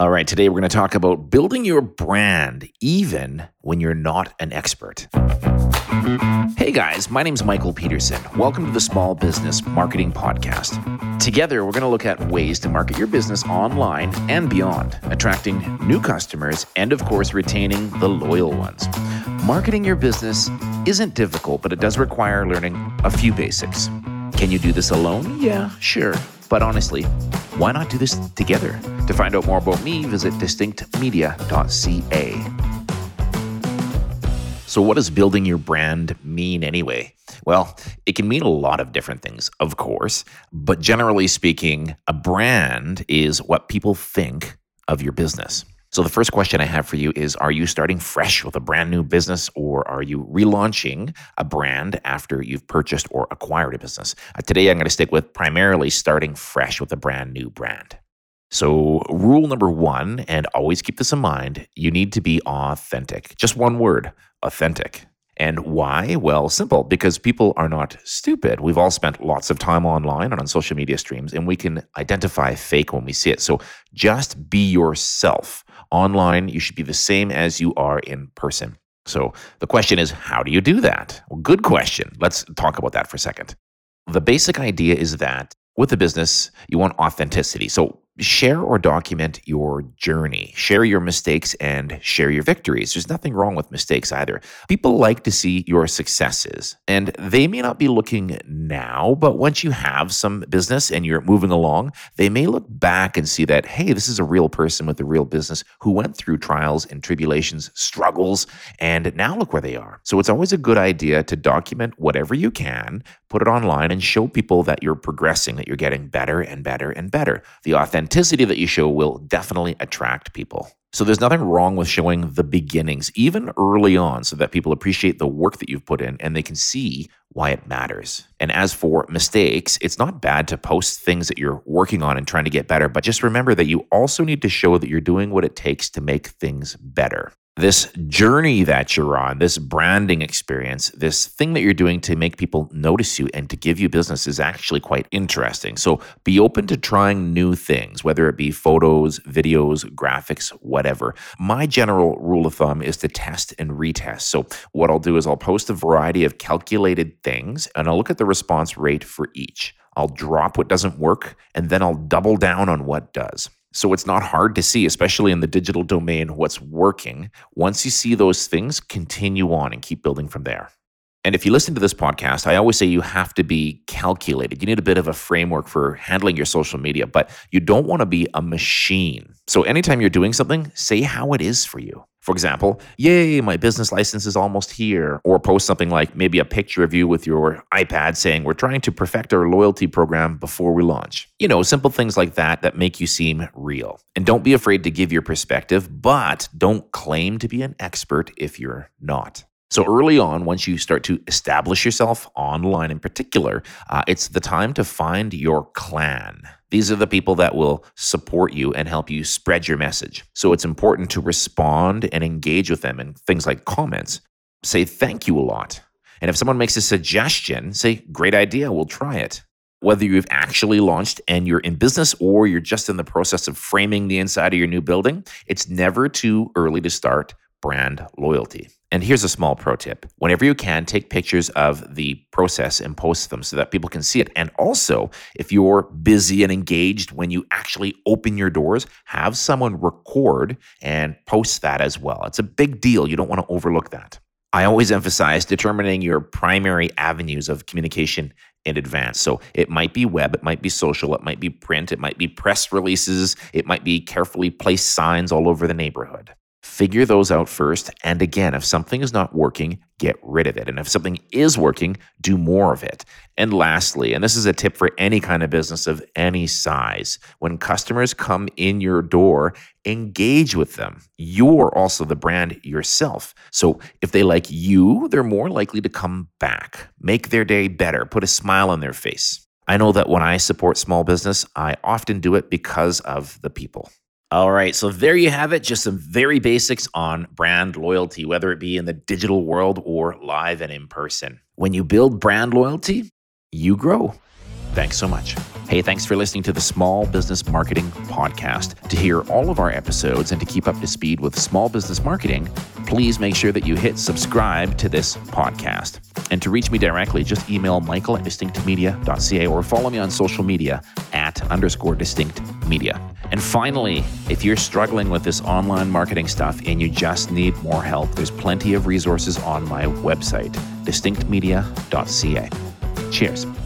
All right, today we're going to talk about building your brand even when you're not an expert. Hey guys, my name is Michael Peterson. Welcome to the Small Business Marketing Podcast. Together, we're going to look at ways to market your business online and beyond, attracting new customers and, of course, retaining the loyal ones. Marketing your business isn't difficult, but it does require learning a few basics. Can you do this alone? Yeah, sure. But honestly, why not do this together? To find out more about me, visit distinctmedia.ca. So, what does building your brand mean anyway? Well, it can mean a lot of different things, of course, but generally speaking, a brand is what people think of your business. So, the first question I have for you is Are you starting fresh with a brand new business, or are you relaunching a brand after you've purchased or acquired a business? Uh, today, I'm going to stick with primarily starting fresh with a brand new brand. So, rule number one, and always keep this in mind you need to be authentic. Just one word authentic. And why? Well, simple, because people are not stupid. We've all spent lots of time online and on social media streams, and we can identify fake when we see it. So just be yourself. Online, you should be the same as you are in person. So the question is, how do you do that? Well, good question. Let's talk about that for a second. The basic idea is that with a business, you want authenticity. So share or document your journey, share your mistakes and share your victories. There's nothing wrong with mistakes either. People like to see your successes, and they may not be looking now, but once you have some business and you're moving along, they may look back and see that, hey, this is a real person with a real business who went through trials and tribulations, struggles, and now look where they are. So it's always a good idea to document whatever you can, put it online, and show people that you're progressing, that you're getting better and better and better. The authentic authenticity that you show will definitely attract people. So there's nothing wrong with showing the beginnings, even early on, so that people appreciate the work that you've put in and they can see why it matters. And as for mistakes, it's not bad to post things that you're working on and trying to get better, but just remember that you also need to show that you're doing what it takes to make things better this journey that you're on, this branding experience, this thing that you're doing to make people notice you and to give you business is actually quite interesting. So be open to trying new things, whether it be photos, videos, graphics, whatever. My general rule of thumb is to test and retest. So what I'll do is I'll post a variety of calculated things and I'll look at the response rate for each. I'll drop what doesn't work and then I'll double down on what does. So it's not hard to see, especially in the digital domain, what's working. Once you see those things, continue on and keep building from there. And if you listen to this podcast, I always say you have to be calculated. You need a bit of a framework for handling your social media, but you don't want to be a machine. So anytime you're doing something, say how it is for you. For example, yay, my business license is almost here. Or post something like maybe a picture of you with your iPad saying, We're trying to perfect our loyalty program before we launch. You know, simple things like that that make you seem real. And don't be afraid to give your perspective, but don't claim to be an expert if you're not. So early on, once you start to establish yourself online in particular, uh, it's the time to find your clan. These are the people that will support you and help you spread your message. So it's important to respond and engage with them in things like comments. Say thank you a lot. And if someone makes a suggestion, say, great idea, we'll try it. Whether you've actually launched and you're in business or you're just in the process of framing the inside of your new building, it's never too early to start brand loyalty. And here's a small pro tip. Whenever you can, take pictures of the process and post them so that people can see it. And also, if you're busy and engaged when you actually open your doors, have someone record and post that as well. It's a big deal. You don't want to overlook that. I always emphasize determining your primary avenues of communication in advance. So it might be web, it might be social, it might be print, it might be press releases, it might be carefully placed signs all over the neighborhood. Figure those out first. And again, if something is not working, get rid of it. And if something is working, do more of it. And lastly, and this is a tip for any kind of business of any size, when customers come in your door, engage with them. You're also the brand yourself. So if they like you, they're more likely to come back. Make their day better, put a smile on their face. I know that when I support small business, I often do it because of the people. All right. So there you have it. Just some very basics on brand loyalty, whether it be in the digital world or live and in person. When you build brand loyalty, you grow. Thanks so much. Hey, thanks for listening to the Small Business Marketing Podcast. To hear all of our episodes and to keep up to speed with small business marketing, please make sure that you hit subscribe to this podcast. And to reach me directly, just email michael at distinctmedia.ca or follow me on social media at underscore distinct media. And finally, if you're struggling with this online marketing stuff and you just need more help, there's plenty of resources on my website, distinctmedia.ca. Cheers.